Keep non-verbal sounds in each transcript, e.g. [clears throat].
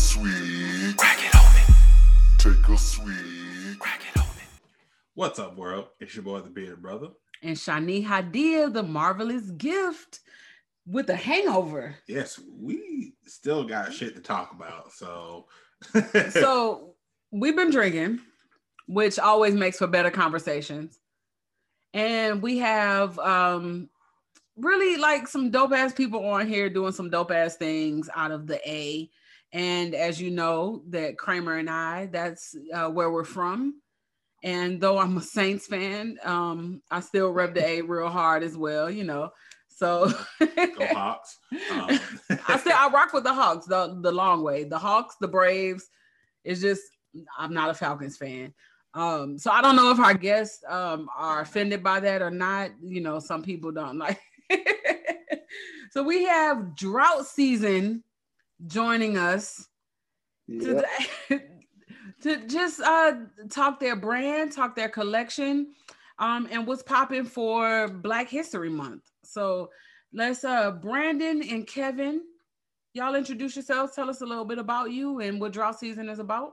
sweet. Crack it open. Take a sweet. Crack it open. What's up, world? It's your boy, the Bearded Brother. And Shani Hadia, the marvelous gift with a hangover. Yes, we still got shit to talk about. So, [laughs] so we've been drinking, which always makes for better conversations. And we have um really like some dope ass people on here doing some dope ass things out of the A. And as you know, that Kramer and I, that's uh, where we're from. And though I'm a Saints fan, um, I still rub the A real hard as well, you know. So [laughs] go Hawks. Um. [laughs] I still I rock with the Hawks the the long way. The Hawks, the Braves. It's just I'm not a Falcons fan. Um, so I don't know if our guests um, are offended by that or not. You know, some people don't like. [laughs] so we have Draught Season joining us yep. to, [laughs] to just uh, talk their brand, talk their collection, um, and what's popping for Black History Month. So let's uh Brandon and Kevin, y'all introduce yourselves. Tell us a little bit about you and what Draught Season is about.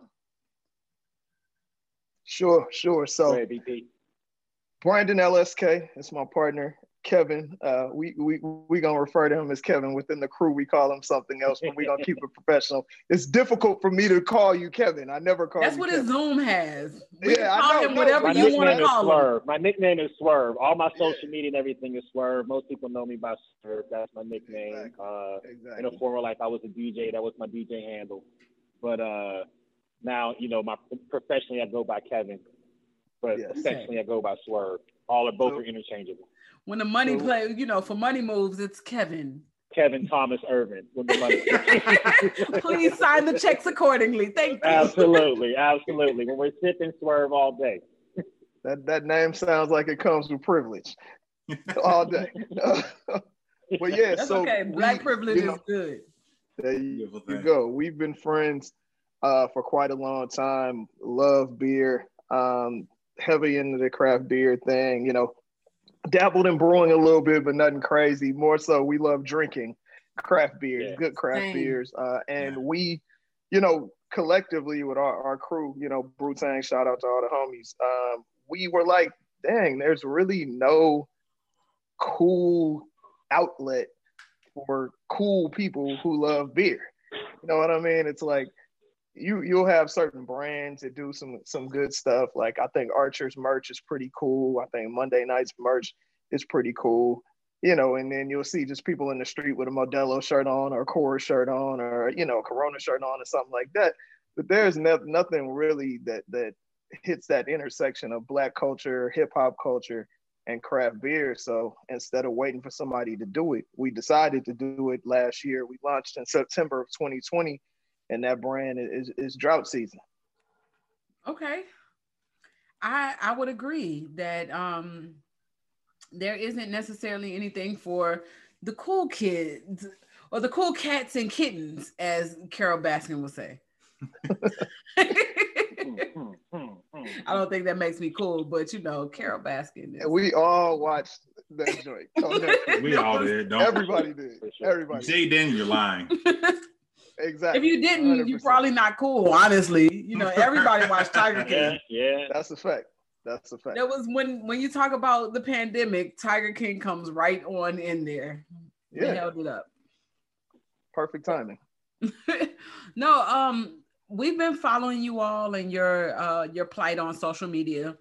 Sure, sure. So Brandon LSK is my partner. Kevin. Uh, we we we gonna refer to him as Kevin within the crew. We call him something else, but we gonna keep it [laughs] professional. It's difficult for me to call you Kevin. I never call. You Kevin. That's what Kevin. his Zoom has. We yeah, call I know, him whatever no, you want to call Swerve. him. My nickname is Swerve. All my social media and everything is Swerve. Most people know me by Swerve. That's my nickname. Exactly. Uh, Exactly. in a former life, I was a DJ. That was my DJ handle. But uh, now, you know, my professionally, I go by Kevin. But Yes. affectionately, I go by Swerve. All or both So- are interchangeable. When the money So- play, you know, for money moves, it's Kevin. Kevin Thomas Irvin with the money. [laughs] Please sign the checks accordingly. Thank you. absolutely, absolutely. When we're sipping Swerve all day. That that name sounds like it comes with privilege all day. [laughs] but yeah, That's so okay. Black we- privilege you know, is good. There you, you go. We've been friends uh, for quite a long time. Love beer. Um, heavy into the craft beer thing. You know, dabbled in brewing a little bit, but nothing crazy. More so, we love drinking craft beers, Yeah. good craft Same. beers. Uh, and Yeah. we, you know, collectively with our, our crew, you know, Brutang, shout out to all the homies. Um, we were like, dang, there's really no cool outlet for cool people who love beer. You know what I mean? It's like you you'll have certain brands that do some some good stuff. Like I think Archer's merch is pretty cool. I think Monday Night's merch is pretty cool. You know, and then you'll see just people in the street with a Modelo shirt on or a shirt on or you know Corona shirt on or something like that. But there's no, nothing really that that hits that intersection of black culture, hip hop culture, and craft beer. So instead of waiting for somebody to do it, we decided to do it last year. We launched in September of 2020, and that brand is, is Draught Season. Okay. I I would agree that um there isn't necessarily anything for the cool kids or the cool cats and kittens, as Carole Baskin would say. I don't think that makes me cool, but you know, Carole Baskin. Is, we all watched that joint. [laughs] We all did. Don't. Everybody did. Sure. Everybody. Say you didn't, you're lying. [laughs] Exactly. if you didn't, you're probably not cool. Honestly, you know, everybody watched Tiger [laughs] King. yeah. That's a fact. That's a fact. That was when when you talk about the pandemic, Tiger King comes right on in there. They Yeah. held it up. Perfect timing. [laughs] no, um, we've been following you all and your uh your plight on social media.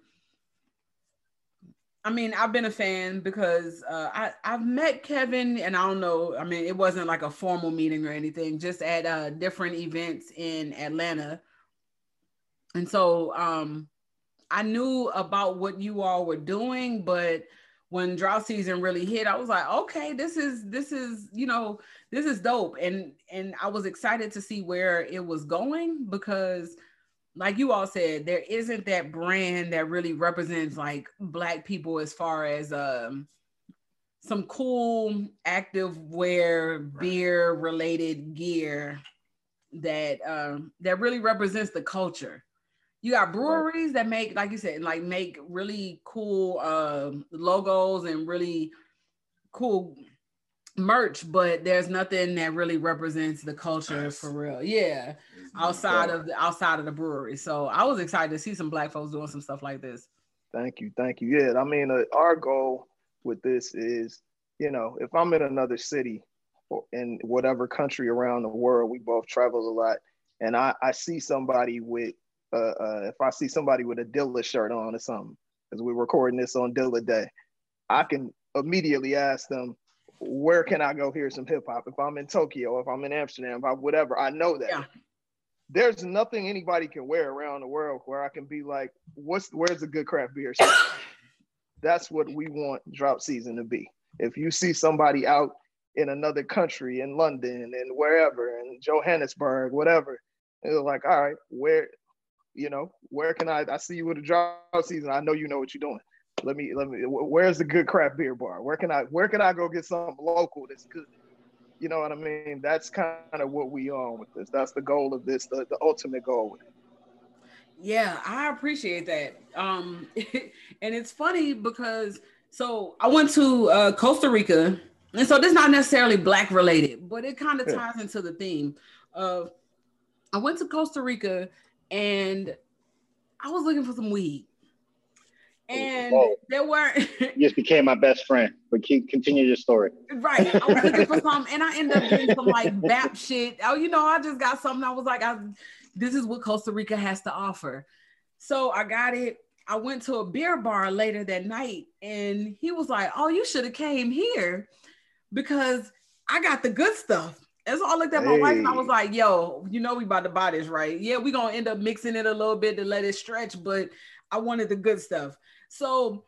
I mean, I've been a fan because uh, I I've met Kevin, and I don't know. I mean, it wasn't like a formal meeting or anything, just at uh, different events in Atlanta. And so, um, I knew about what you all were doing, but when Draught Season really hit, I was like, okay, this is this is you know this is dope, and and I was excited to see where it was going because like you all said, there isn't that brand that really represents like black people as far as um some cool active wear beer related gear that um that really represents the culture. You got breweries that make, like you said, like make really cool um logos and really cool merch, but there's nothing that really represents the culture Nice. for real. Yeah, outside of the outside of the brewery. So I was excited to see some black folks doing some stuff like this. Thank you, thank you. Yeah, I mean, uh, our goal with this is, you know, if I'm in another city or in whatever country around the world, we both travel a lot, and I, I see somebody with, uh, uh, if I see somebody with a Dilla shirt on or something, because we're recording this on Dilla Day, I can immediately ask them, where can I go hear some hip hop? If I'm in Tokyo, if I'm in Amsterdam, if I, whatever, I know that. Yeah. There's nothing anybody can wear around the world where I can be like, what's where's a good craft beer? [laughs] That's what we want Draught Season to be. If you see somebody out in another country, in London and wherever, in Johannesburg, whatever, it's like, all right, where, you know, where can I? I see you with a Draught Season. I know you know what you're doing. Let me, let me. Where's the good craft beer bar? Where can I? Where can I go get something local that's good? You know what I mean? That's kind of what we on with this. That's the goal of this. The, the ultimate goal with it. Yeah, I appreciate that. Um, [laughs] and it's funny because so I went to uh, Costa Rica, and so this is not necessarily black related, but it kind of Yeah. ties into the theme of I went to Costa Rica and I was looking for some weed, and Whoa. there weren't [laughs] You just became my best friend. But keep continue your story. right. I was looking for some, and I ended up [laughs] getting some like BAP shit. Oh, you know, I just got something. I was like, I, this is what Costa Rica has to offer. So I got it. I went to a beer bar later that night, and he was like, "Oh, you should have came here because I got the good stuff." And so I looked at my wife and I was like, "Yo, you know we about to buy this, right? Yeah, we gonna end up mixing it a little bit to let it stretch, but I wanted the good stuff." So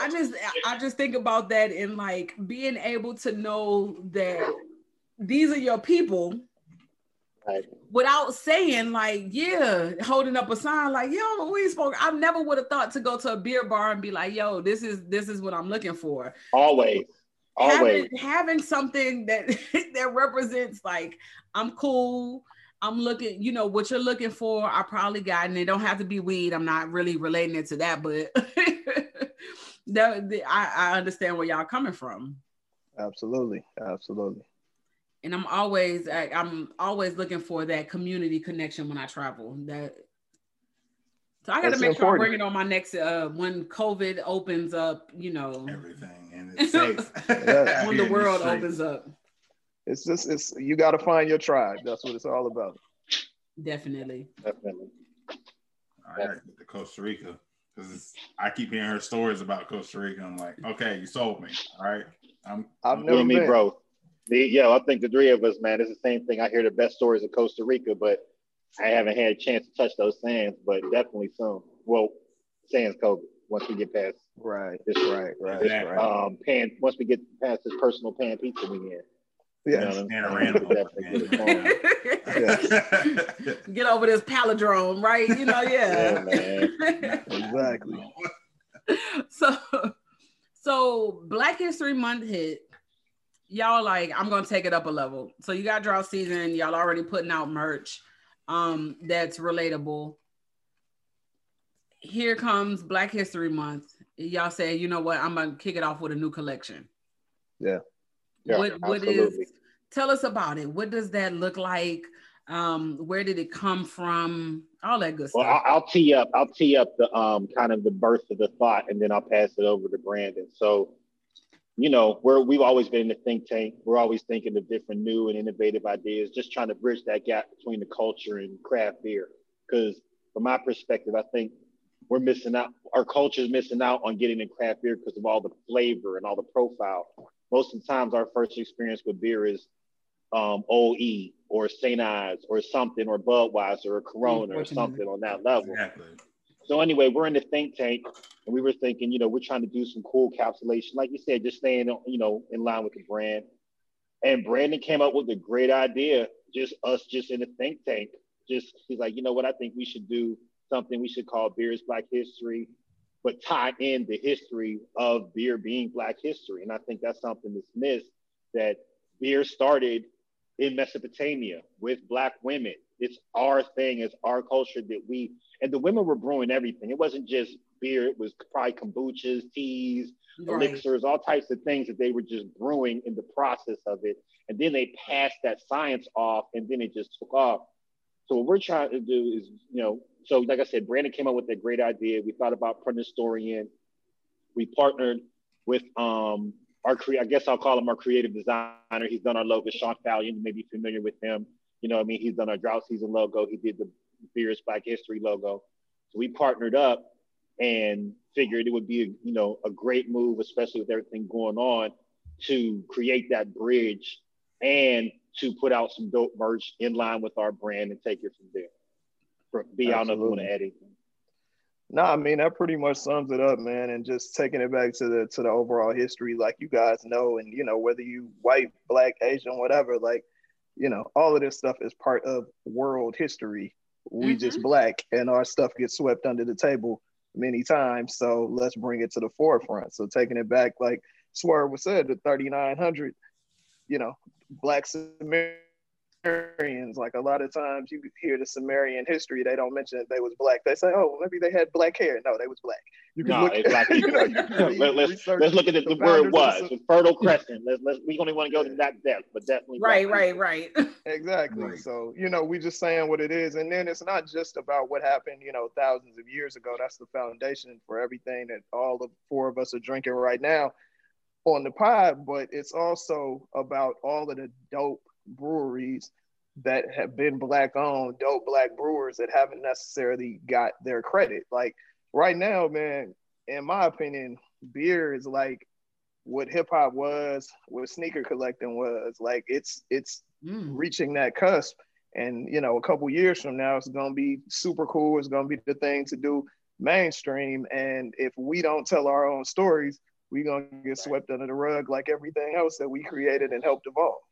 I just I just think about that and like being able to know that these are your people Right. without saying like yeah holding up a sign like yo we spoke i never would have thought to go to a beer bar and be like yo this is this is what i'm looking for Always. Always. having, having something that [laughs] that represents like i'm cool i'm looking you know what you're looking for i probably got and it don't have to be weed i'm not really relating it to that but [laughs] that, the- I, I understand where y'all coming from Absolutely, absolutely. and I'm always I, I'm always looking for that community connection when I travel. That so I got to That's make sure I bring it on my next uh when COVID opens up. You know, everything and [laughs] it's safe. Yeah. [laughs] when the world streets. opens up. It's just it's you got to find your tribe. That's what it's all about. Definitely. Definitely. All right, gotta get to Costa Rica because I keep hearing her stories about Costa Rica. I'm like, okay, you sold me. All right, I'm. I've I'm never me, been. bro. The, yeah, I think the three of us, man, it's the same thing. I hear the best stories of Costa Rica, but I haven't had a chance to touch those sands, but definitely soon. Well, sands COVID once we get past Right, this right, right, Exactly. right. um pan once we get past this personal pan pizza weekend. You know Yeah, what I'm saying? Panorama. Definitely get it going. Get over this palindrome, right? You know, Yeah, yeah. exactly. [laughs] so so Black History Month hit. Y'all like, I'm gonna take it up a level. So you got Draught Season, y'all already putting out merch um that's relatable. Here comes Black History Month. Y'all say, you know what, I'm gonna kick it off with a new collection. Yeah. Yeah, what what is absolutely. tell us about it. What does that look like? Um, where did it come from? All that good Well, stuff. I'll, I'll tee up. I'll tee up the um kind of the birth of the thought, and then I'll pass it over to Brandon. So, you know, we're we've always been in the think tank. We're always thinking of different new and innovative ideas, just trying to bridge that gap between the culture and craft beer. Because from my perspective, I think we're missing out. Our culture is missing out on getting in craft beer because of all the flavor and all the profile. Most of the times, our first experience with beer is um, OE or St. Ides or something, or Budweiser or Corona or something on that level. Exactly. So anyway, we're in the think tank, and we were thinking, you know, we're trying to do some cool capsulation, like you said, just staying, you know, in line with the brand. And Brandon came up with a great idea, just us, just in the think tank. Just he's like, you know what? I think we should do something we should call Beers Black History, but tie in the history of beer being Black history. And I think that's something that's missed. That beer started in Mesopotamia with Black women. It's our thing, it's our culture that we and the women were brewing everything. It wasn't just beer. It was probably kombuchas, teas, Right. elixirs, all types of things that they were just brewing in the process of it. And then they passed that science off and then it just took off. So what we're trying to do is, you know, so like I said, Brandon came up with that great idea. We thought about putting a story in. We partnered with um our cre- I guess I'll call him our creative designer. He's done our logo, Sean Fallion, you may be familiar with him. You know, I mean, he's done our Draught Season logo. He did the Beers Black History logo. So we partnered up and figured it would be, a, you know, a great move, especially with everything going on, to create that bridge and to put out some dope merch in line with our brand and take it from there. For, be I don't know if you want to add anything. No, I mean that pretty much sums it up, man. And just taking it back to the to the overall history, like you guys know, and you know whether you white, black, Asian, whatever, like you know all of this stuff is part of world history. We mm-hmm. just black, and our stuff gets swept under the table many times. So let's bring it to the forefront. So taking it back, like Swerve was said, the 3900, you know, black Sumerians. Like a lot of times you hear the Sumerian history, they don't mention that they was black. They say, oh, maybe they had black hair. No, they was black. You can No, look, it's black [laughs] you know, you can really Let, us let's look at it, the, the where it founders was, the- the Fertile [laughs] Crescent. Let's, let's, we don't even want to go to that depth, but definitely. Right, right, people. right. [laughs] Exactly. Right. So, you know, we just saying what it is. And then it's not just about what happened, you know, thousands of years ago. That's the foundation for everything that all the four of us are drinking right now on the pod. But it's also about all of the dope breweries that have been black owned, dope black brewers that haven't necessarily got their credit. Like right now, man, in my opinion, beer is like what hip hop was, what sneaker collecting was. Like it's it's Mm. reaching that cusp. And you know, a couple years from now, it's gonna be super cool. It's gonna be the thing to do mainstream. And if we don't tell our own stories, we're gonna get swept under the rug like everything else that we created and helped evolve.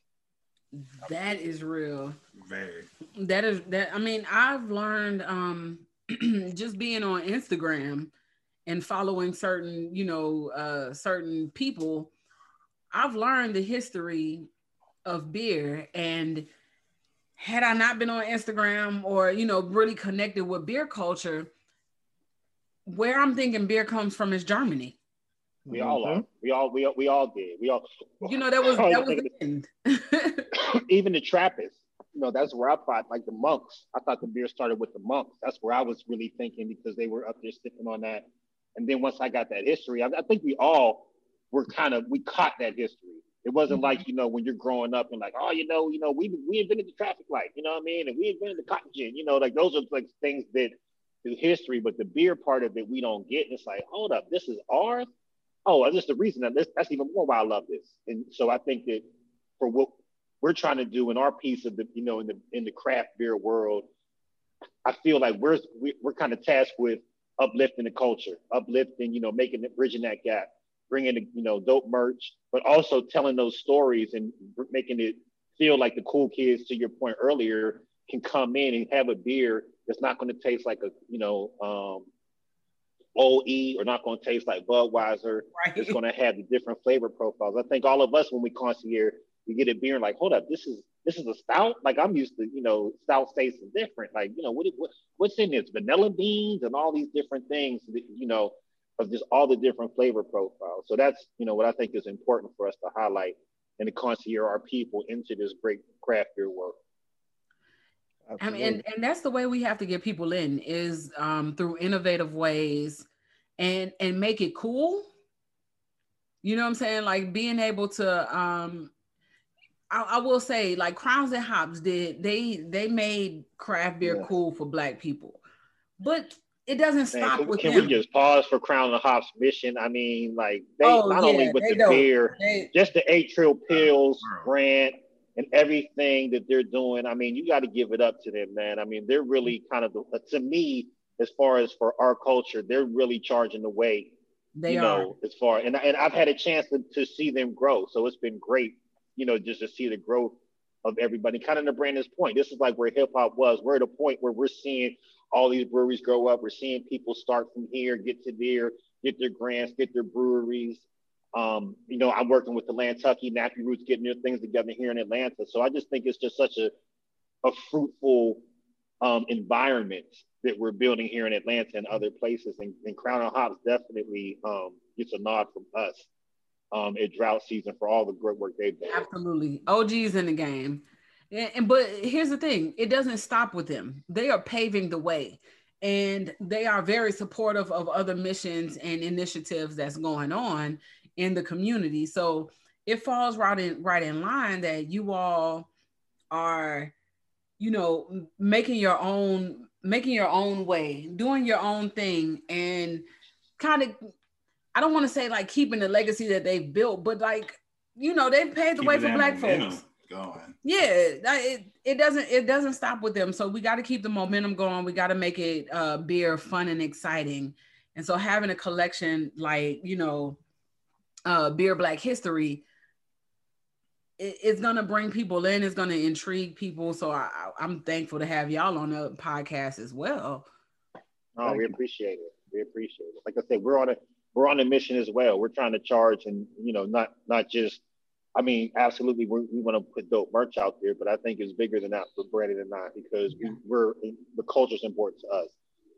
That is real. Very. That is that. I mean, I've learned um [clears throat] just being on Instagram and following certain, you know, uh certain people. I've learned the history of beer, and had I not been on Instagram or you know really connected with beer culture, where I'm thinking beer comes from is Germany. We all Mhm. are. We all, we, all- we all did. We all, You know that was [laughs] that was the end. [laughs] even the Trappists, you know, that's where I thought, like the monks. I thought the beer started with the monks. That's where I was really thinking because they were up there sipping on that. And then once I got that history, I, I think we all were kind of we caught that history. It wasn't like you know when you're growing up and like, oh, you know, you know, we we invented the traffic light, you know what I mean, and we invented the cotton gin, you know, like those are like things that through history, but the beer part of it we don't get. It's like, hold up, this is ours. Oh, that's the reason that this that's even more why I love this. And so I think that for what we're trying to do in our piece of the, you know, in the in the craft beer world, I feel like we're we- we're kind of tasked with uplifting the culture, uplifting, you know, making it bridging that gap, bringing the, you know, dope merch, but also telling those stories and making it feel like the cool kids, to your point earlier, can come in and have a beer that's not going to taste like a, you know, um, OE or not going to taste like Budweiser. It's going to have the different flavor profiles. I think all of us, when we concierge, we get a beer and like, hold up, this is this is a stout. Like I'm used to, you know, stout tastes different. Like, you know, what, what what's in this? Vanilla beans and all these different things. That, you know, of just all the different flavor profiles. So that's you know what I think is important for us to highlight and to concierge our people into this great craft beer I mean, and, and that's the way we have to get people in is um, through innovative ways and and make it cool. You know what I'm saying? Like being able to um I, I will say like Crowns and Hops did they they made craft beer Yeah. cool for black people. But it doesn't Man, stop can, with can them. we just pause for Crown and Hops mission? I mean, like they Oh, not yeah, only with the beer, They- just the trill pills Wow. And everything that they're doing. I mean, you got to give it up to them, man. I mean, they're really kind of the, uh, to me, as far as for our culture, they're really charging the way. they you are. know, as far and and I've had a chance to, to see them grow, so it's been great. You know, just to see the growth of everybody. Kind of to Brandon's point, this is like where hip hop was. We're at a point where we're seeing all these breweries grow up. We're seeing people start from here, get to there, get their grants, get their breweries. Um, you know, I'm working with the Lantucky, Nappy Roots, getting their things together here in Atlanta. So I just think it's just such a, a fruitful um, environment that we're building here in Atlanta and other places. And, and Crown Hops definitely um, gets a nod from us um, at Draught Season for all the great work they've done. Absolutely. OG's in the game. And, and but here's the thing, it doesn't stop with them. They are paving the way and they are very supportive of other missions and initiatives that's going on in the community. So it falls right in right in line that you all are you know making your own making your own way doing your own thing and kind of i don't want to say like keeping the legacy that they've built but like you know they've paved the way for black folks. going. Yeah it, it doesn't it doesn't stop with them. So we got to keep the momentum going. We got to make it uh beer fun and exciting. And so having a collection like you know uh beer black history it's going to bring people in it's going to intrigue people. So I, i'm thankful to have y'all on the podcast as well. Oh we appreciate it. We appreciate it. Like i said we're on a we're on a mission as well. We're trying to charge and you know not not just i mean absolutely we want to put dope merch out there but i think it's bigger than that for brandon and I because we, we're the culture is important to us.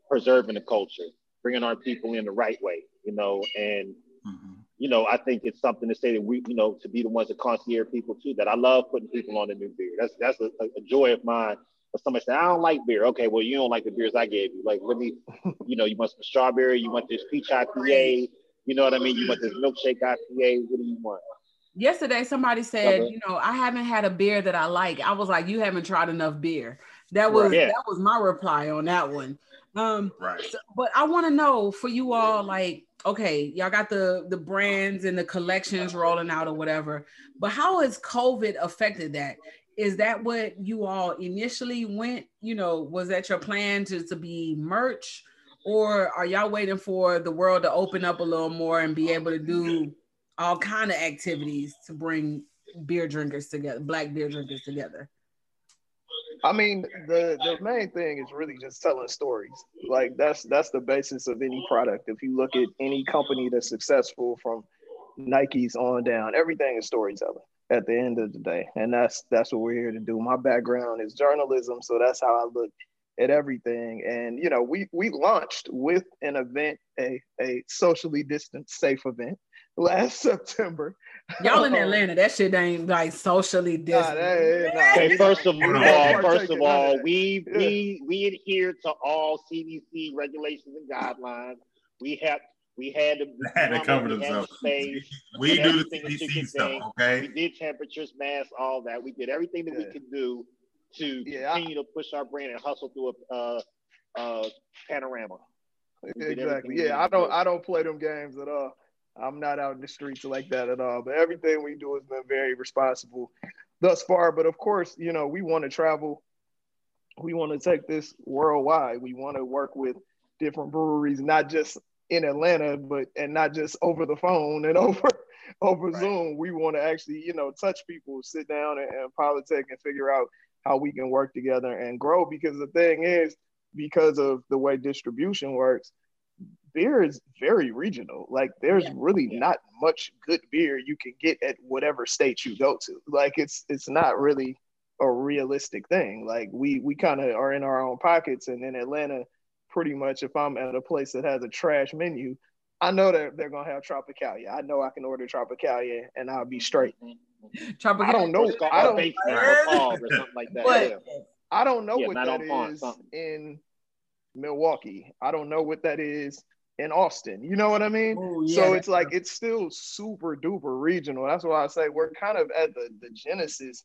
Preserving the culture bringing our people in the right way you know and mm-hmm you know, I think it's something to say that we, you know, to be the ones that concierge people too. That I love putting people on the new beer. That's that's a, a joy of mine. But somebody said, I don't like beer. Okay, well you don't like the beers I gave you. Like let me, you know, you want some strawberry. You want this peach IPA. You know what I mean? You want this milkshake IPA. What do you want? Yesterday, somebody said, you know, I haven't had a beer that I like. I was like, you haven't tried enough beer. That was right. yeah. that was my reply on that one. Um, right. So, but I want to know for you all, like, okay, y'all got the the brands and the collections rolling out or whatever, but how has COVID affected that? Is that what you all initially went? You know, was that your plan to to be merch, or are y'all waiting for the world to open up a little more and be able to do all kind of activities to bring beer drinkers together, black beer drinkers together? I mean, the the main thing is really just telling stories. Like that's that's the basis of any product. If you look at any company that's successful from Nike's on down, everything is storytelling at the end of the day. And that's that's what we're here to do. My background is journalism, so that's how I look at everything. And you know, we we launched with an event, a a socially distanced safe event last [laughs] September. Y'all in [laughs] Atlanta, that shit ain't like socially distant. Nah, okay, first of [laughs] all, first of all, we we we adhere to all CDC regulations and guidelines. We have we had to, had to cover themselves. We, we do the CDC stuff, okay? We did temperatures, masks, all that. We did everything that yeah. we could do to yeah, continue I, to push our brand and hustle through a uh, uh, panorama. Exactly. Yeah, I don't I don't play them games at all. I'm not out in the streets like that at all. But everything we do has been very responsible thus far. But of course, you know, we want to travel. We want to take this worldwide. We want to work with different breweries, not just in Atlanta, but and not just over the phone and [laughs] over over right. Zoom. We want to actually, you know, touch people, sit down and, and politic and figure out how we can work together and grow. Because the thing is, because of the way distribution works, beer is very regional. Like there's yeah. really yeah. not much good beer you can get at whatever state you go to. Like it's it's not really a realistic thing. Like we we kind of are in our own pockets and in Atlanta pretty much if I'm at a place that has a trash menu, I know that they're gonna have Tropicalia. I know I can order Tropicalia and I'll be straight. Tropicalia. [laughs] I don't know. I don't, or something like that. But, I don't know yeah, what that is in Milwaukee. I don't know what that is in Austin. You know what I mean? Ooh, yeah, so it's like it's still super duper regional. That's why I say we're kind of at the, the genesis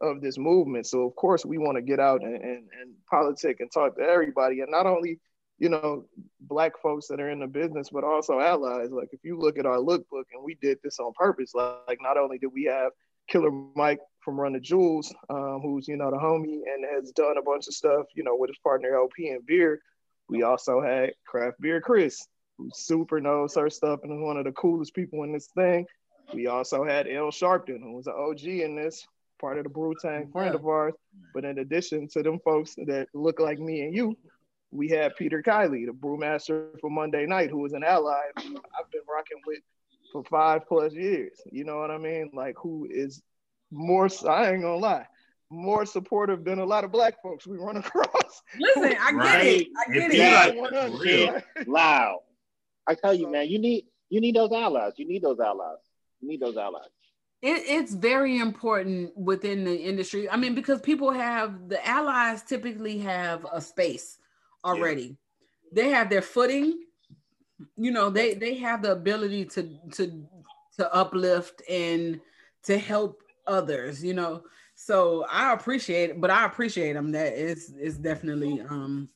of this movement. So of course we want to get out and, and, and politic and talk to everybody. And not only, you know, black folks that are in the business, but also allies. Like if you look at our lookbook and we did this on purpose, like, like not only did we have Killer Mike from Run the Jewels, um, who's, you know, the homie and has done a bunch of stuff, you know, with his partner LP and beer we also had Craft Beer Chris, who super knows her stuff and is one of the coolest people in this thing. We also had L Sharpton, who was an OG in this, part of the Brew Tank friend of ours. But in addition to them folks that look like me and you, we had Peter Kiley, the brewmaster for Monday Night, who was an ally I've been rocking with for five plus years. You know what I mean? Like who is more I ain't gonna lie, more supportive than a lot of black folks we run [laughs] across. Listen, I get Right. it. I get If it. you Yeah, like- right? loud. I tell you, man, you need you need those allies. You need those allies. You need those allies. It, it's very important within the industry. I mean, because people have the allies typically have a space already. They have their footing. You know, they they have the ability to to to uplift and to help others. You know, so I appreciate it, but I appreciate them. That is is definitely um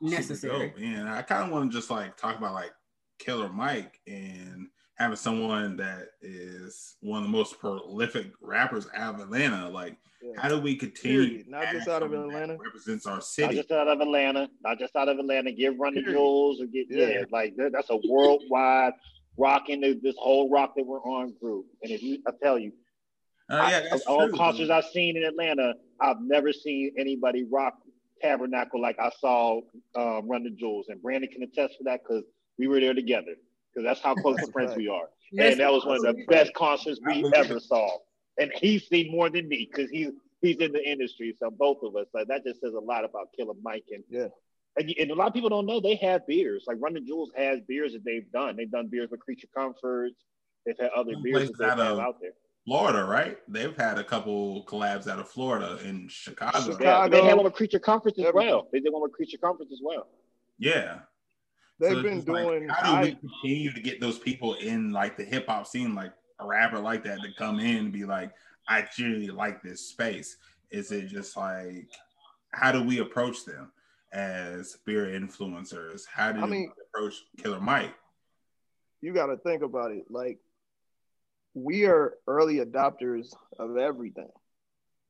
necessary. dope, man. I kind of want to just like talk about like Killer Mike and having someone that is one of the most prolific rappers out of Atlanta. Like, Yeah. how do we continue? Period. Not just out of Atlanta. Represents our Not city. just out of Atlanta, not just out of Atlanta. Give Run the Period. Jewels or get yeah, Yeah. like that's a worldwide rocking this, this whole rock that we're on group. And if you, I tell you, Oh yeah, I- that's of all true. concerts I've seen in Atlanta, I've never seen anybody rock Tabernacle like I saw um, Run the Jewels, and Brandon can attest for that because we were there together. Because that's how close That's of friends fact. we are, Listen, and that was one of the best concerts we ever saw. And he's seen more than me because he's he's in the industry. So both of us, like that, just says a lot about Killer Mike and Yeah. And, and a lot of people don't know they have beers. Like Run the Jewels has beers that they've done. They've done beers with Creature Comforts. They've had other Some beers place that they have out out there. Florida, right? They've had a couple collabs out of Florida in Chicago. Chicago. Yeah, they had one with Creature Comforts as well. They did one with Creature Comforts as well. Yeah. They've So been it's like, doing. how do we I, continue to get those people in like the hip hop scene, like a rapper like that, to come in and be like, I truly like this space? Is it just like, how do we approach them as beer influencers? How do I we mean- approach Killer Mike? you got to think about it. Like we are early adopters of everything.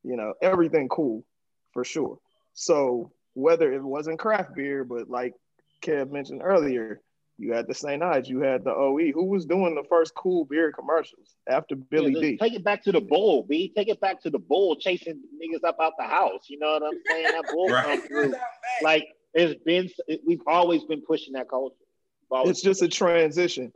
You know, everything cool for sure. So whether it wasn't craft beer, but like Kev mentioned earlier, you had the St. Ides, you had the OE. Who was doing the first cool beer commercials after Billy Yeah, D? Take it back to the bull, B. Take it back to the bull chasing niggas up out the house. You know what I'm saying? That bull Right. come through. Like it's been, it, we've always been pushing that culture. It's just a transition.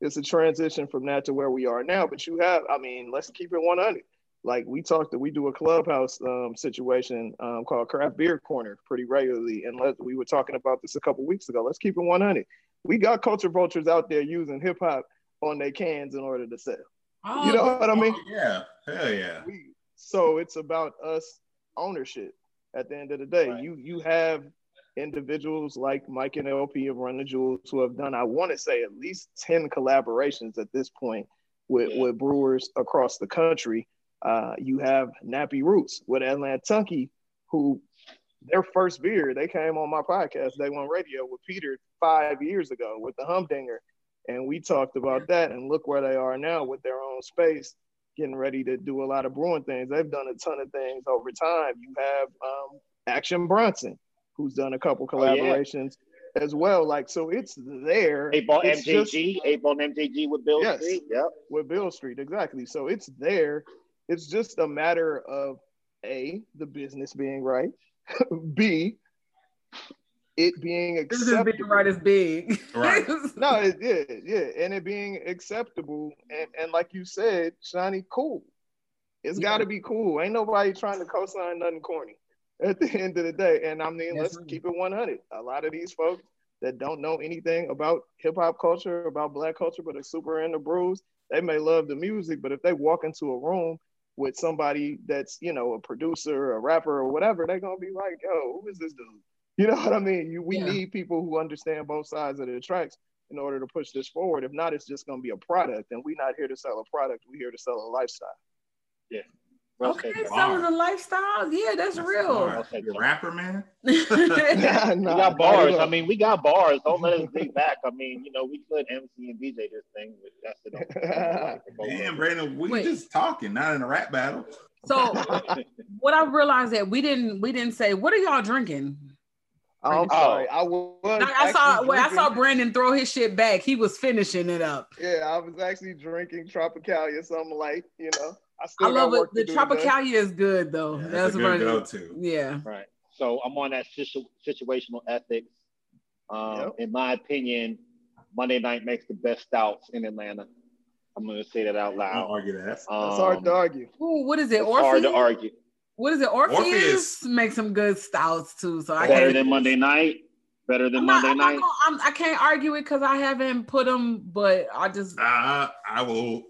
It's a transition from that to where we are now. But you have, I mean, let's keep it 100. Like we talked, that we do a clubhouse um, situation um, called Craft Beer Corner pretty regularly, and let, we were talking about this a couple weeks ago. Let's keep it 100. We got culture vultures out there using hip hop on their cans in order to sell. Oh, You know what I mean? Yeah, hell yeah. We, so it's about us ownership. At the end of the day, Right. you you have individuals like Mike and LP of Run the Jewels who have done, I want to say, at least ten collaborations at this point with Yeah. with brewers across the country. Uh, you have Nappy Roots with Atlantucky, who their first beer they came on my podcast Day One Radio with Peter five years ago with the Humdinger, and we talked about that. And look where they are now with their own space getting ready to do a lot of brewing things. They've done a ton of things over time. You have um, Action Bronson, who's done a couple Oh, yeah. collaborations as well. Like, so it's there. Eight ball It's just- MJG, eight ball MJG with Bill Yes. Street. Yep. with Beale Street, exactly. So it's there. It's just a matter of A, the business being right, [laughs] B, it being This is being acceptable. right is big. Right. [laughs] No, it, yeah, yeah, and it being acceptable, and, and like you said, shiny, cool. It's Yeah. got to be cool. Ain't nobody trying to co-sign nothing corny at the end of the day. And I mean, That's let's right. keep it 100. A lot of these folks that don't know anything about hip hop culture, about black culture, but are super into brews, they may love the music, but if they walk into a room with somebody that's you know a producer, a rapper, or whatever, they're gonna be like, "Yo, who is this dude?" You know what I mean? You, we Yeah. need people who understand both sides of the tracks in order to push this forward. If not, it's just going to be a product, and we're not here to sell a product. We're here to sell a lifestyle. Well Okay, said, selling a lifestyle. Yeah, that's real. Hard. You a rapper, man. [laughs] [laughs] Nah, We got bars. I mean, we got bars. Don't let us dig back. I mean, you know, we could MC and DJ this thing, but that's it. [laughs] Damn, Brandon, we Wait. just talking, not in a rap battle. so what I realized that we didn't we didn't say what are y'all drinking? I'm Oh. sorry. I was. I, I saw actually wait, I saw Brandon throw his shit back. He was finishing it up. Yeah, I was actually drinking Tropicalia, something like You know, I I love it. The to today. Tropicalia is good though. Yeah, that's that's a good Brandon. go-to. Yeah. Right. So I'm on that situ- situational ethics. Um, Yep. In my opinion, Monday night makes the best stouts in Atlanta. I'm going to say that out loud. I don't loud. argue that. That's hard to Um, argue. Ooh, what is it? It's hard to argue. What is it? Orpheus, Orpheus. makes some good stouts too. So I Better than Monday night. Better than I'm not, Monday I'm not night. gonna, I'm, I can't argue it because I haven't put them, but I just Uh, I will.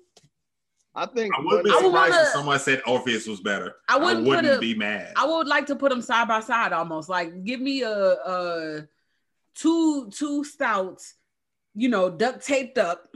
I think I would be surprised wanna- if someone said Orpheus was better. I wouldn't put wouldn't a- be mad. I would like to put them side by side almost. Like give me a, a two two stouts, you know, duct taped up.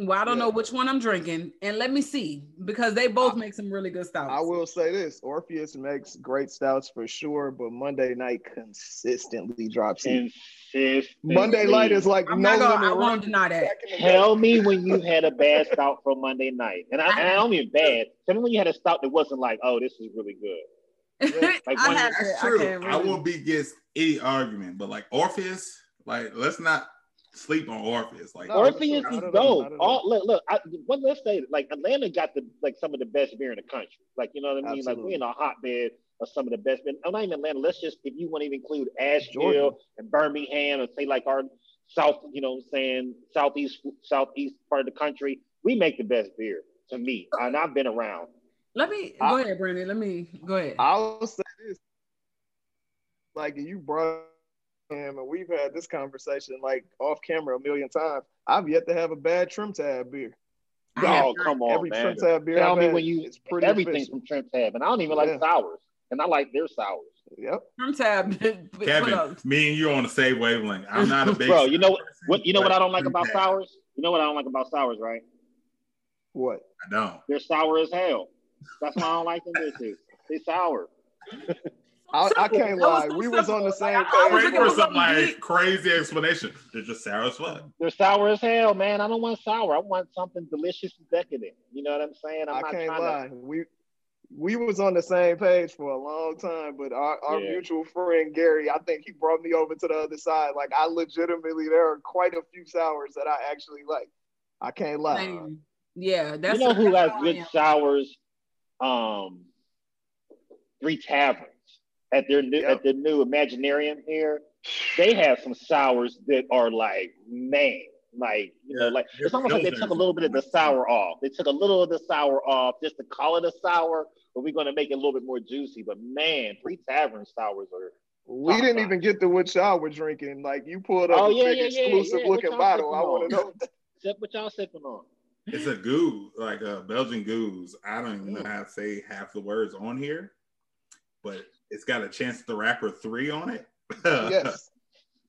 Well, I don't know which one I'm drinking, and let me see because they both make some really good stouts. I will say this: Orpheus makes great stouts for sure, but Monday night consistently drops heat. Consistently. Monday night is like I'm no not gonna, I won't deny that. Back in the day. Tell me when you had a bad stout from Monday night, and I, and I don't mean [laughs] bad. Tell me when you had a stout that wasn't like, oh, this is really good. [laughs] Like I have to, That's I true. can't I, really. will be against any argument, but like Orpheus, like let's not sleep on Orpheus. Like No, Orpheus is dope. All, all. look, look. I, what let's say, like Atlanta got the like some of the best beer in the country. Like you know what I mean? Like we in a hotbed of some of the best. beer. I'm not even Atlanta. Let's just if you want to even include Asheville Georgia. and Birmingham and say like our south, you know, what I'm saying southeast southeast part of the country, we make the best beer to me. And I've been around. Let me I- go ahead, Brandon. Let me go ahead. I'll say this: like you brought him, and we've had this conversation like off camera a million times. I've yet to have a bad trim tab beer. Oh, come on, Every man. trim tab beer Tell I've me had when you it's pretty everything's efficient. from trim Tab, and I don't even like Yeah. sours, and I like their sours. Yep. Trim tab. [laughs] Kevin, me and you on the same wavelength. I'm not a [laughs] big Bro, you know person, What you know what I don't like about that, sours? You know what I don't like about sours, right? What? I don't. They're sour as hell. That's why I don't like them bitches. They sour. [laughs] I, I can't That was lie. so We was on the same Like, I page. was Wait thinking for some like deep. crazy explanation. They're just sour as fuck. They're sour as hell, man. I don't want sour. I want something delicious and decadent. You know what I'm saying? I'm I not can't trying lie. We we was on the same page for a long time, but our, our Yeah. mutual friend Gary, I think he brought me over to the other side. Like I legitimately, there are quite a few sours that I actually like. I can't lie. Same. Yeah, that's You know who has good am. sours? Um, Three Taverns at their new Yep. at their new Imaginarium here. They have some sours that are like man, like you know, like it's almost like they took a little bit of the sour off. They took a little of the sour off just to call it a sour, but we're gonna make it a little bit more juicy. But man, Three Tavern sours are We Top didn't notch. even get to what y'all were drinking. Like you pulled up Oh, a yeah, big yeah, yeah, exclusive yeah. What looking bottle. I want to know. sip what y'all sipping on. It's a goo, like a Belgian gueuze. I don't even know how to say half the words on here, but it's got a Chance the Rapper three on it. [laughs] yes.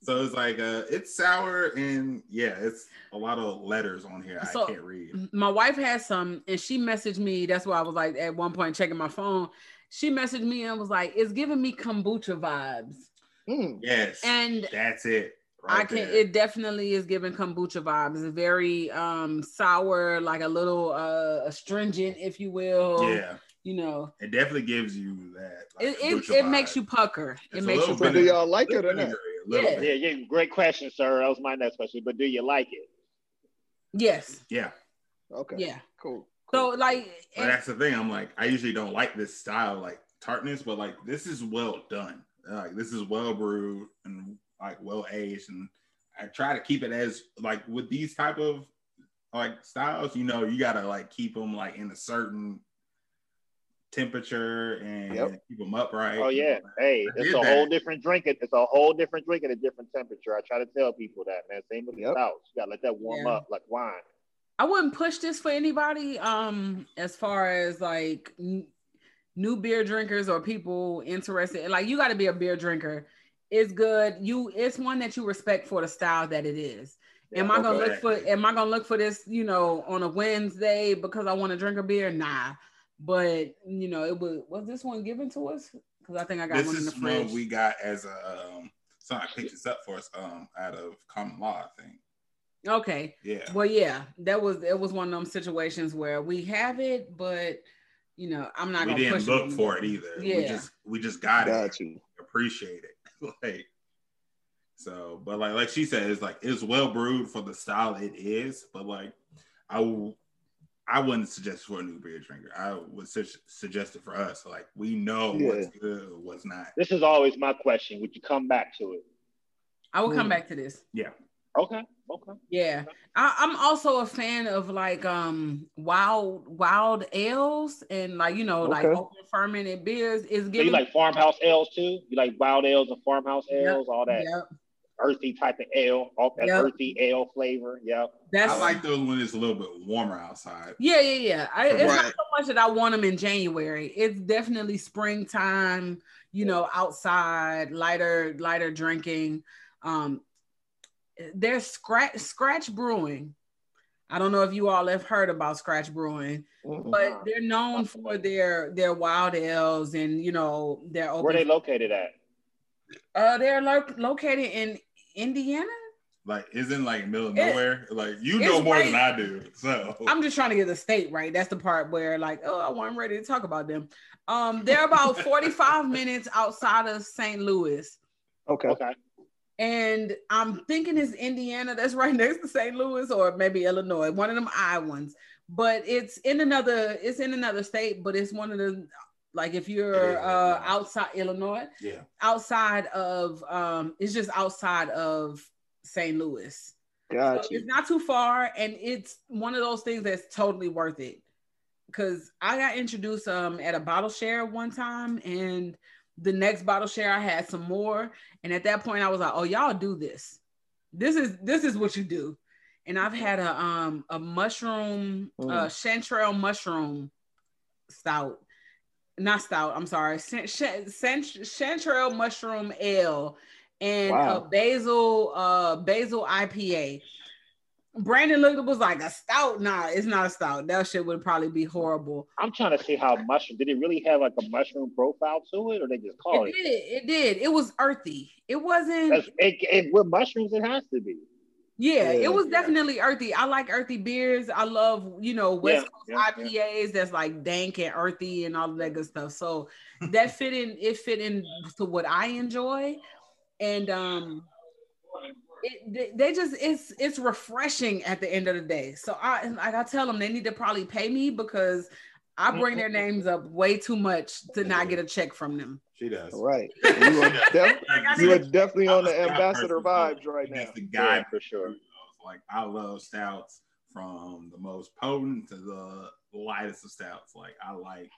So it's like uh it's sour and yeah, it's a lot of letters on here So- I can't read. my wife had some and she messaged me that's why i was like at one point checking my phone she messaged me and was like it's giving me kombucha vibes Mm. Yes, and that's it. i can there. it definitely is giving kombucha vibes it's very um sour like a little uh astringent if you will yeah, you know it definitely gives you that. like, it, it, it makes you pucker it It's a makes you little pucker. do y'all like it or not? Vinegary, a little Yeah. bit. Yeah, yeah, great question, sir. That was my next question. But do you like it? yes yeah. Okay. yeah Cool. so like But that's the thing. I'm like, I usually don't like this style, like tartness, but like this is well done. Like this is well brewed and like well aged, and I try to keep it as like with these type of like styles. You know, you gotta like keep them like in a certain temperature and Yep. keep them upright. Oh yeah. Hey, I it's a that. whole different drink. It's a whole different drink at a different temperature. I try to tell people that, man. Same with the Yep. stouts. You gotta let that warm Yeah. up like wine. I wouldn't push this for anybody. Um, as far as like n- new beer drinkers or people interested, like you got to be a beer drinker. It's good. You, it's one that you respect for the style that it is. am I gonna okay. look for? Am I gonna look for this? You know, on a Wednesday because I want to drink a beer? Nah. But you know, it was was this one given to us? Because I think I got This one in the is fridge. what we got as a um. Somebody picked this up for us um out of common law, I think. okay. Yeah. Well, yeah, that was it was one of them situations where we have it, but you know, I'm not we gonna didn't push look it. for it either. Yeah. We just we just got it. You. Appreciate it. [laughs] like so, but like like she said, it's like it's well brewed for the style it is, but like I w- I wouldn't suggest for a new beer drinker. I would su- suggest it for us. Like we know Yeah. what's good, what's not. This is always my question. Would you come back to it? I will come Hmm. back to this. Yeah. Okay. Okay. Yeah, I, I'm also a fan of like um wild wild ales and like you know like open fermented beers is So you giving. like farmhouse ales too? You like wild ales and farmhouse ales, all that Yep, earthy type of ale, all that Yep. earthy ale flavor. Yep. that's I like those when it's a little bit warmer outside. Yeah, yeah, yeah. I, it's not so much that I want them in January. It's definitely springtime. You know, outside, lighter, lighter drinking. Um, there's scratch scratch brewing. I don't know if you all have heard about scratch brewing, Mhm. but they're known for their their wild ales and you know their open. Where they located at? uh, they're lo- located in Indiana. Like, isn't like middle of It- nowhere. Like, you know more right- than I do. So I'm just trying to get the state right. That's the part where like, oh, I wasn't ready to talk about them. Um, they're about [laughs] 45 minutes outside of St. Louis. Okay. Okay. And I'm thinking it's Indiana that's right next to St. Louis or maybe Illinois, one of them I ones. But it's in another, it's in another state, but it's one of the like if you're Yeah, uh outside Illinois, yeah. outside of um, it's just outside of St. Louis. So it's not too far, and it's one of those things that's totally worth it. Cause I got introduced um at a bottle share one time, and the next bottle share I had some more, and at that point I was like, "Oh, y'all do this. This is this is what you do." And I've had a um a mushroom uh chanterelle mushroom stout, not stout. I'm sorry, Chan- chan- chan- chanterelle mushroom ale and Wow. a basil uh basil IPA. Brandon looked was like a stout. Nah, it's not a stout. That shit would probably be horrible. I'm trying to see how mushroom did it really have like a mushroom profile to it, or they just call It it? did. It did. It was earthy. It wasn't. That's, it, it with mushrooms, it has to be. Yeah, Yeah, it was definitely earthy. I like earthy beers. I love, you know, West Yeah, Coast yeah, IPAs that's like dank and earthy and all that good stuff. So that [laughs] fit in, it fit in to what I enjoy. And um it, they- they just it's it's refreshing at the end of the day. So I like I tell them they need to probably pay me because I mm-hmm. bring their names up way too much to not get a check from them. She does. Right. [laughs] You are, def- you are definitely on the I'm a stout ambassador person, vibes right He now. gets the Yeah, guy for sure. Like I love stouts from the most potent to the lightest of stouts. Like I like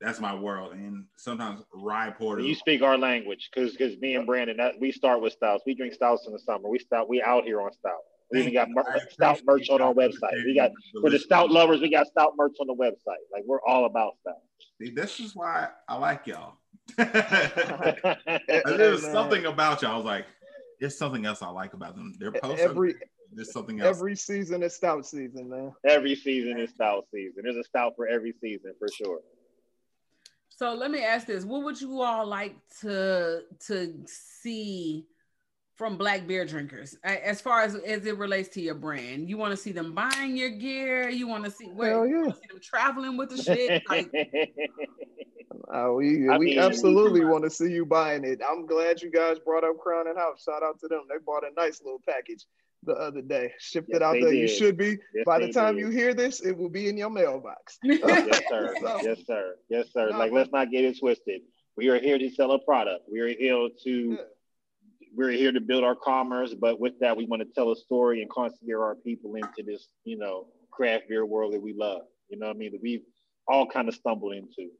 that's my world. And sometimes rye porter. You speak our language, because because me and Brandon, that we start with stouts. We drink stouts in the summer. We stout. We out here on stout. We even got mer- stout merch on our website. We got the for the stout lovers. We got stout merch on the website. Like we're all about stout. See, this is why I like y'all. [laughs] [laughs] There's something about y'all. I was like, there's something else I like about them. Their posts. are- Every there's something else. every season is stout season, man. every season is stout season. There's a stout for every season for sure. So let me ask this: What would you all like to to see from black beer drinkers, as far as as it relates to your brand? You want to see them buying your gear? You want to see where? Hell You yeah. want to see them traveling with the shit? Like, Uh, [laughs] we I we mean- absolutely [laughs] want to see you buying it. I'm glad you guys brought up Crown and Hops. Shout out to them. They bought a nice little package the other day. Shipped Yes, it out they there. You should be. Yes, By the time did. you hear this, it will be in your mailbox. [laughs] yes, sir. So- Yes, sir. Yes, sir. No, like, but- let's not get it twisted. We are here to sell a product. We are here to Yeah. We're here to build our commerce, but with that, we want to tell a story and consider our people into this, you know, craft beer world that we love. You know I mean? That we've all kind of stumbled into.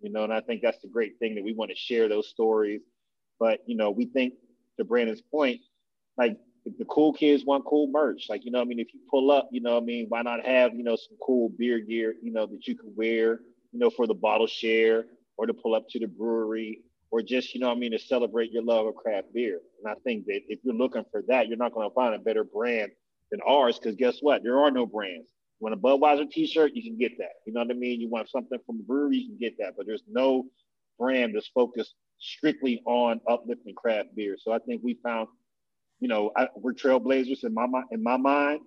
You know, and I think that's the great thing that we want to share those stories. But you know, we think to Brandon's point, like the cool kids want cool merch. Like, you know I mean? If you pull up, you know I mean, why not have, you know, some cool beer gear, you know, that you can wear, you know, for the bottle share or to pull up to the brewery or just, you know I mean, to celebrate your love of craft beer. And I think that if you're looking for that, you're not going to find a better brand than ours because guess what? There are no brands. You want a Budweiser t-shirt, you can get that. You know what I mean? You want something from a brewery, you can get that. But there's no brand that's focused strictly on uplifting craft beer. So I think we found, you know, I, we're trailblazers in my in my mind.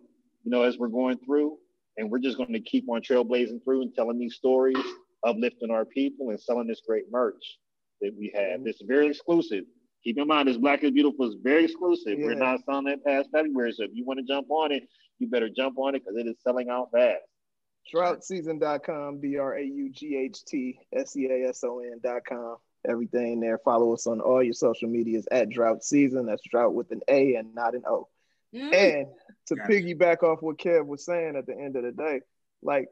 You know, as we're going through, and we're just going to keep on trailblazing through and telling these stories, uplifting our people, and selling this great merch that we have. It's very exclusive. Keep in mind, this Black is Beautiful is very exclusive. We're not selling it past February. So if you want to jump on it, you better jump on it because it is selling out fast. Draughtseason.com, D R A U G H T S E A S O N.com. Everything there. Follow us on all your social medias at Draught Season. That's draught with an A and not an O. Mm. And to Gotcha. piggyback off what Kev was saying at the end of the day, like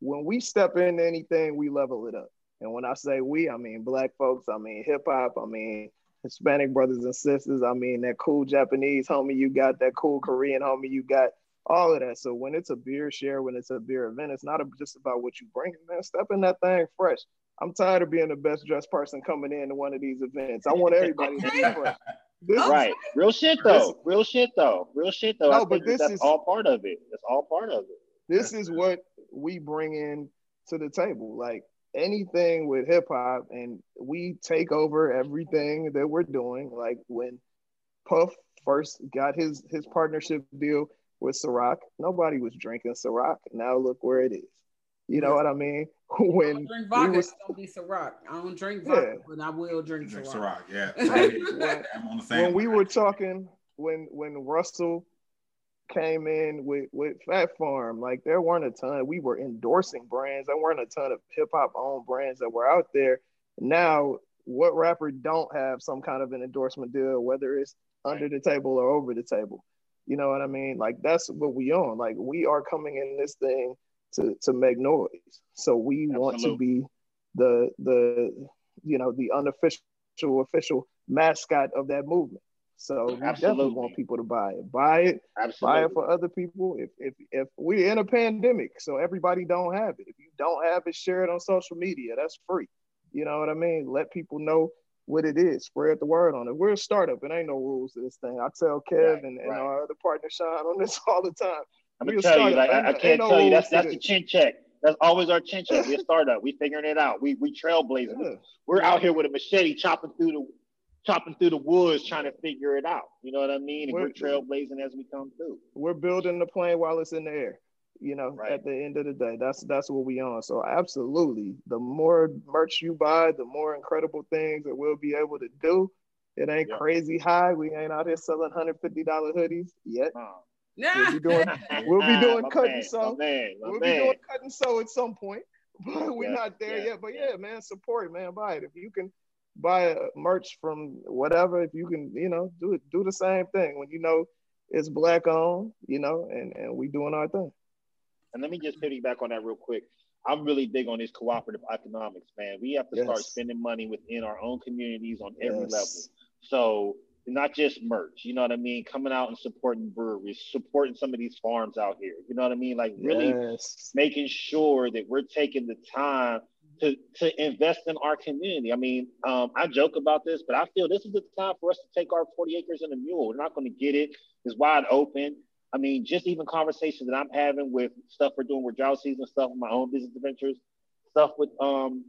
when we step into anything, we level it up. And when I say we, I mean black folks, I mean hip hop, I mean Hispanic brothers and sisters, I mean that cool Japanese homie you got, that cool Korean homie you got, all of that. So when it's a beer share, when it's a beer event, it's not just about what you bring, man. Step in that thing fresh. I'm tired of being the best dressed person coming in to one of these events. I want everybody to be [laughs] fresh. This is- Right. Real shit though. Real shit though. Real shit though. No, I but this that's is- all part of it. That's all part of it. this is what we bring in to the table. Like anything with hip hop, and we take over everything that we're doing. Like when Puff first got his his partnership deal with Ciroc, nobody was drinking Ciroc. Now look where it is. You know what I mean? [laughs] I When don't drink we vodka. was- don't be Ciroc. I don't drink Yeah. vodka, but I will drink Drink Ciroc. Ciroc, yeah. [laughs] When- I'm on the same. when we were talking when when Russell came in with with Fat Farm, like there weren't a ton. We were endorsing brands. There weren't a ton of hip hop owned brands that were out there. Now, what rapper don't have some kind of an endorsement deal, whether it's under the table or over the table? You know what I mean? Like that's what we own. Like we are coming in this thing to to make noise. So we want to be the the you know the unofficial official mascot of that movement. So we definitely want people to buy it. Buy it, buy it for other people. If if if we're in a pandemic, so everybody don't have it. If you don't have it, share it on social media. That's free. You know what I mean? Let people know what it is. Spread the word on it. We're a startup. It ain't no rules to this thing. I tell Kev Right, and, and right. our other partner Sean on this [laughs] all the time. I'm gonna tell you, like I, I can't no tell you. That's that's the chin check. That's always our chin check. We're a [laughs] startup. We figuring it out. We we trailblazing. Yeah. We're out here with a machete chopping through the chopping through the woods trying to figure it out. You know what I mean? And we're, We're- trailblazing as we come through. we're building the plane while it's in the air. You know, Right. at the end of the day, that's that's what we on. So absolutely, the more merch you buy, the more incredible things that we'll be able to do. It ain't Yeah. crazy high. We ain't out here selling hundred fifty dollar hoodies yet. Uh, Nah. We'll be doing [laughs] we'll be doing my cut man, and sew. My man, my We'll man. be doing cut and sew at some point, [laughs] but we're Yeah, not there yeah, yet. But yeah. yeah, man, support man. Buy it if you can buy a merch from whatever. If you can, you know, do it, do the same thing when you know it's black owned, you know, and and we doing our thing. And let me just piggyback on that real quick. I'm really big on this cooperative economics, man. We have to start spending money within our own communities on every Yes. level. So not just merch, you know what I mean? Coming out and supporting breweries, supporting some of these farms out here. You know what I mean? Like really Yes. making sure that we're taking the time to, to invest in our community. I mean, um, I joke about this, but I feel this is the time for us to take our 40 acres and a mule. We're not going to get it. It's wide open. I mean, just even conversations that I'm having with stuff we're doing with draught season stuff with my own business adventures, stuff with um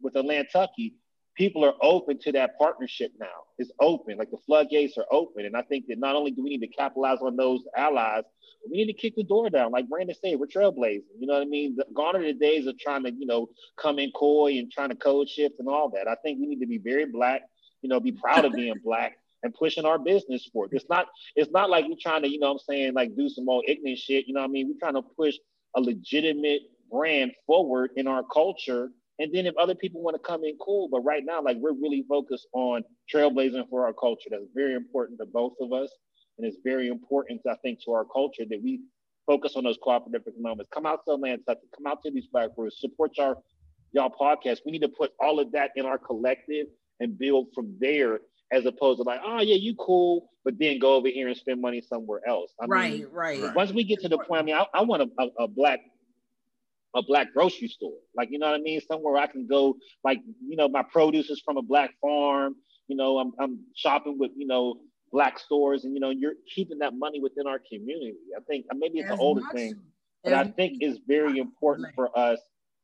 with Atlantucky, people are open to that partnership now. It's open, like the floodgates are open. And I think that not only do we need to capitalize on those allies, but we need to kick the door down. Like Brandon said, we're trailblazing. You know what I mean? Gone are the days of trying to, you know, come in coy and trying to code shift and all that. I think we need to be very black, you know, be proud of being [laughs] black and pushing our business forward. It's not, it's not like we're trying to, you know what I'm saying, like do some old ignorant shit. You know what I mean? We're trying to push a legitimate brand forward in our culture. And then if other people want to come in, cool. But right now, like we're really focused on trailblazing for our culture. That's very important to both of us. And it's very important, I think, to our culture that we focus on those cooperative economics. Come out to Atlanta, come out to these black groups, support y'all, y'all podcast. We need to put all of that in our collective and build from there as opposed to like, oh yeah, you cool, but then go over here and spend money somewhere else. I right, mean, right. Right. once we get to the point, I mean, I, I want a, a, a black a black grocery store. Like, you know what I mean? Somewhere I can go, like, you know, my produce is from a black farm. You know, I'm I'm shopping with, you know, black stores and you know, you're keeping that money within our community. I think maybe it's an older much- thing, but I think it's very important for us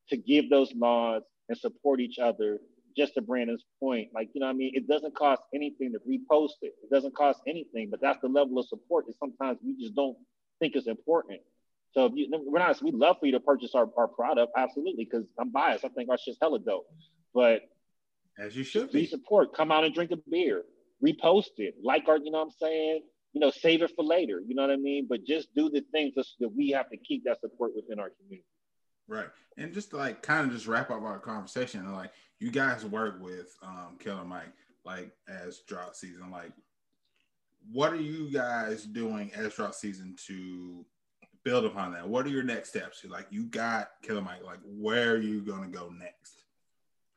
to give those nods and support each other. Just to Brandon's point, like you know, what I mean, it doesn't cost anything to repost it. It doesn't cost anything, but that's the level of support that sometimes we just don't think is important. So if you, we're not, we'd love for you to purchase our, our product, absolutely, because I'm biased. I think our shit's hella dope. But As you should be support. Come out and drink a beer. Repost it. Like our, you know what I'm saying? You know, save it for later. You know what I mean? But just do the things that that we have to keep that support within our community. Right. And just to like kind of just wrap up our conversation, like you guys work with um Killer Mike like as draught season. Like what are you guys doing as draught season to build upon that? What are your next steps? Like you got Killer Mike. Like where are you gonna go next?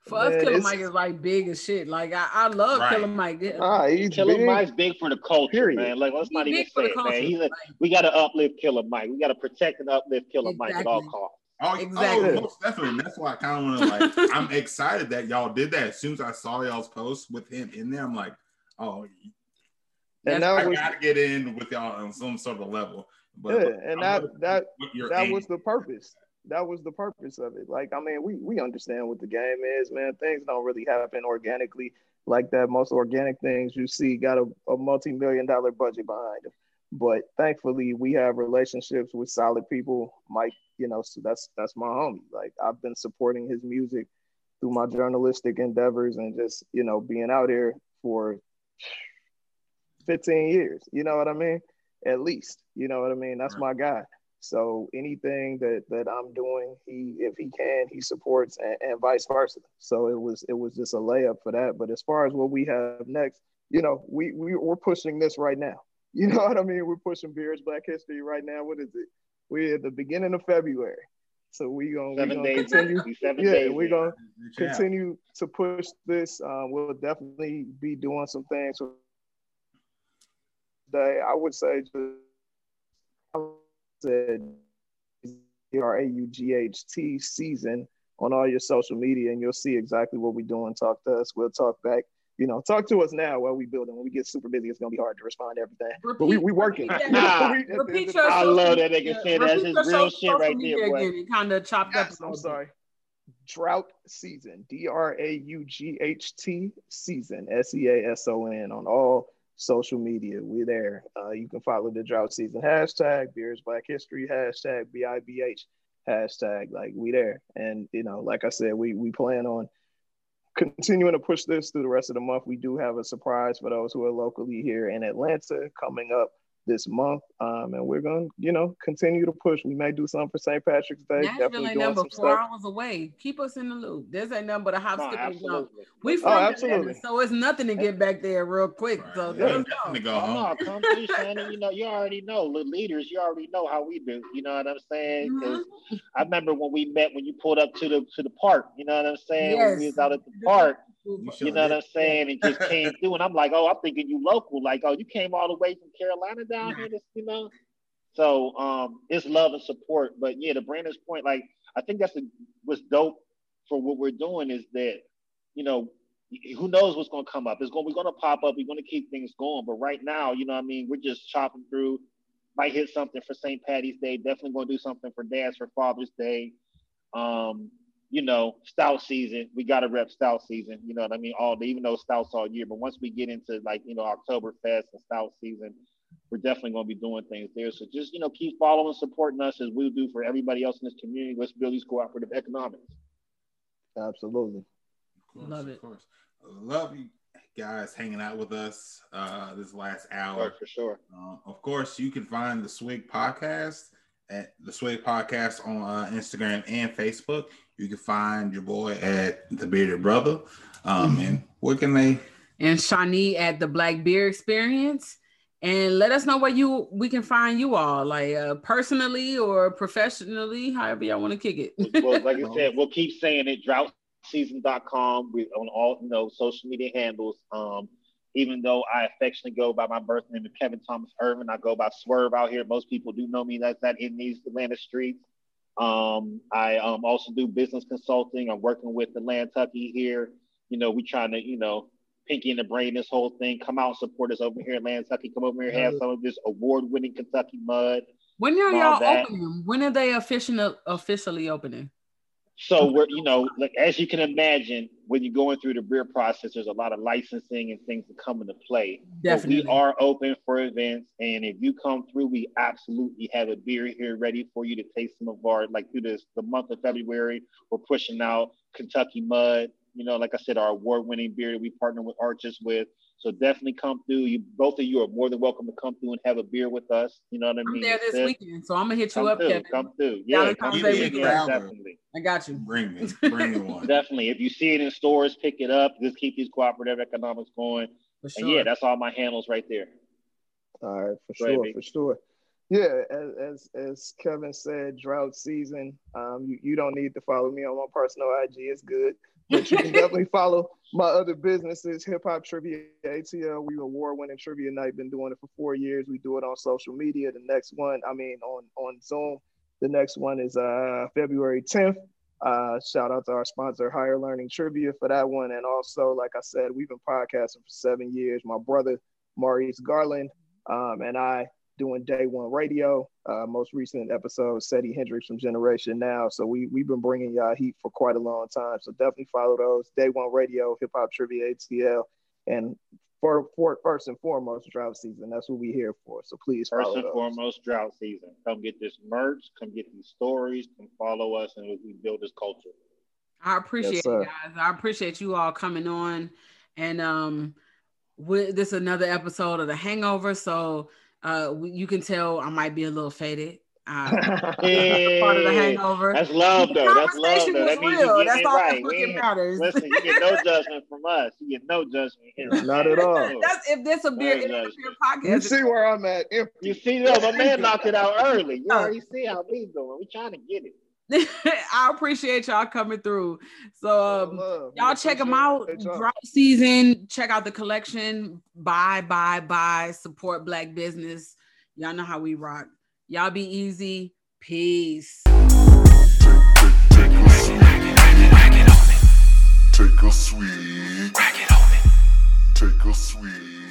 For us, Man, Killer Mike is like big as shit. Like I, I love Right. Killer Mike. Yeah. Ah, he's Killer big. Mike's big for the culture, Period. man. Like let's He not even big say the it, man. He's a, Like, we got to uplift Killer Mike. We got to protect and uplift Killer Mike at all Exactly. costs. Oh, Exactly. oh, most definitely. That's why I kind of want to like. [laughs] I'm excited that y'all did that. As soon as I saw y'all's post with him in there, I'm like, oh, and That's- I was gotta get in with y'all on some sort of level. But yeah, and I'm that that that aim- was the purpose. That was the purpose of it. Like, I mean, we we understand what the game is, man. Things don't really happen organically like that. Most organic things you see got a, a multi-million dollar budget behind them. But thankfully, we have relationships with solid people. Mike, you know, so that's that's my homie. Like, I've been supporting his music through my journalistic endeavors and just you know being out here for 15 years. You know what I mean? At least, you know what I mean? That's my guy. So anything that that I'm doing, he if he can, he supports and, and vice versa. So it was it was just a layup for that. But as far as what we have next, you know, we, we we're pushing this right now. [laughs] You know what I mean? We're pushing Beers Black History right now. What is it? We're at the beginning of February. So we gonna we gonna days. continue. Seven Yeah, days. we're gonna continue to push this. Um, we'll definitely be doing some things today. I would say just I said R A U G H T season on all your social media, and you'll see exactly what we're doing. Talk to us. We'll talk back. You know, talk to us now while we building. When we get super busy, it's gonna be hard to respond to everything. but we we working. repeat You [laughs] that. we- at the end Repeat your I love that media- nigga said that. That's repeat his your real so- shit right there, boy. Again. It kind of chopped up. Yes, a I'm sorry. Draught season, D R A U G H T season, S E A S O N on all social media. We're there. Uh, you can follow the draught season hashtag Beers Black History hashtag B I B H hashtag. Like we there, and you know, like I said, we we plan on continuing to push this through the rest of the month. We do have a surprise for those who are locally here in Atlanta coming up this month, um, and we're gonna, you know, continue to push. We may do something for St. Patrick's Day. Nashville Definitely ain't doing number some four stuff. hours away. Keep us in the loop. There's ain't nothing but a hop, No, skip, and jump. absolutely. We Oh, absolutely. Atlanta, so it's nothing to get back there real quick. Right. So Yeah, let us definitely know. go Oh, home. no, come through, Shannon. You know, you already know. The leaders, you already know how we do. You know what I'm saying? 'Cause Mm-hmm. I remember when we met when you pulled up to the to the park. You know what I'm saying? When we Yes. was out at the park. You know what I'm saying? And just came through, and I'm like, oh, I'm thinking you local. Like, oh, you came all the way from Carolina down here, to, you know. So um, it's love and support. But yeah, to Brandon's point, like I think that's the, what's dope for what we're doing is that you know who knows what's going to come up. It's going we're going to pop up. We're going to keep things going. But right now, you know, what I mean, we're just chopping through. Might hit something for St. Patty's Day. Definitely going to do something for Dads for Father's Day. Um, you know, stout season. We got to rep stout season. You know what I mean? All day, even though stouts all year. But once we get into like you know Oktoberfest and stout season, we're definitely going to be doing things there. So just you know, keep following, supporting us as we do for everybody else in this community. Let's build these cooperative economics. Absolutely. Course, Love of it. course. Love you guys hanging out with us uh, this last hour. for sure. Uh, of course, you can find the Swig Podcast at the Swig Podcast on uh, Instagram and Facebook. You can find your boy at the Beerded Brotha. Um, and where can they? and Shawnee at the Black Beer Experience. And let us know where you we can find you all, like uh, personally or professionally, however y'all want to kick it. well, like I [laughs] said, we'll keep saying it. Draughtseason.com. We on all you know social media handles. Um, even though I affectionately go by my birth name of Kevin Thomas Irvin, I go by Swerve out here. Most people do know me that's that in these Atlanta streets. Um, I um, also do business consulting. I'm working with the Tucky here. You know, we trying to, you know, pinky in the brain this whole thing. Come out and support us over here in Atlantucky. Come over here, have some of this award-winning Kentucky mud. when are y'all that. opening? When are they officially officially opening? So we're, you know, like as you can imagine, when you're going through the beer process, there's a lot of licensing and things that come into play. But Definitely. we are open for events, and if you come through, we absolutely have a beer here ready for you to taste some of our. Like through this the month of February, we're pushing out Kentucky Mud. You know, like I said, our award-winning beer that we partner with Arches with. So definitely come through. You both of you are more than welcome to come through and have a beer with us. You know what I I'm mean? there this Sip. weekend, so I'm gonna hit you Come up, through, Kevin. come through. Yeah, Valentine's come Day through. weekend. Yeah, definitely. I got you. Bring me, [laughs] bring me one. Definitely. If you see it in stores, pick it up. Just keep these cooperative economics going. For And yeah, that's all my handles right there. All right, for sure, for sure. Yeah, as, as as Kevin said, draught season. Um, you, you don't need to follow me on my personal IG. It's good, but you can definitely follow my other businesses. Hip Hop Trivia ATL. We award winning trivia night. Been doing it for four years. We do it on social media. The next one, I mean, on on Zoom. The next one is uh February 10th. Uh, shout out to our sponsor, Higher Learning Trivia, for that one. And also, like I said, we've been podcasting for seven years. My brother, Maurice Garland, um, and I doing day one radio. Uh, most recent episode, Seti Hendrix from Generation Now. So we we've been bringing y'all heat for quite a long time. So definitely follow those. Day one radio, hip hop trivia ATL, and for, for first and foremost, draught season. That's what we're here for. So please first and those. foremost, draught season. Come get this merch. Come get these stories. Come follow us, and we build this culture. I appreciate yes, you guys. I appreciate you all coming on, and um, with this another episode of the Hangover. So uh, you can tell I might be a little faded. Uh, [laughs] yeah, part of the hangover. That's love, though. That's love, though. That means real. That's all right. that matters. Listen, you get no judgment from us. You get no judgment here. [laughs] Not at all. [laughs] That's if this a beer, no beer podcast. You see where I'm at. Empty. You see, though, my man knocked it out early. You already see how we doing. We trying to get it. [laughs] I appreciate y'all coming through. So um, love, y'all check them out. Dry season. Check out the collection. Buy, buy, buy. Support Black business. Y'all know how we rock. Y'all be easy. Peace. Take a sweet. Take a sweet.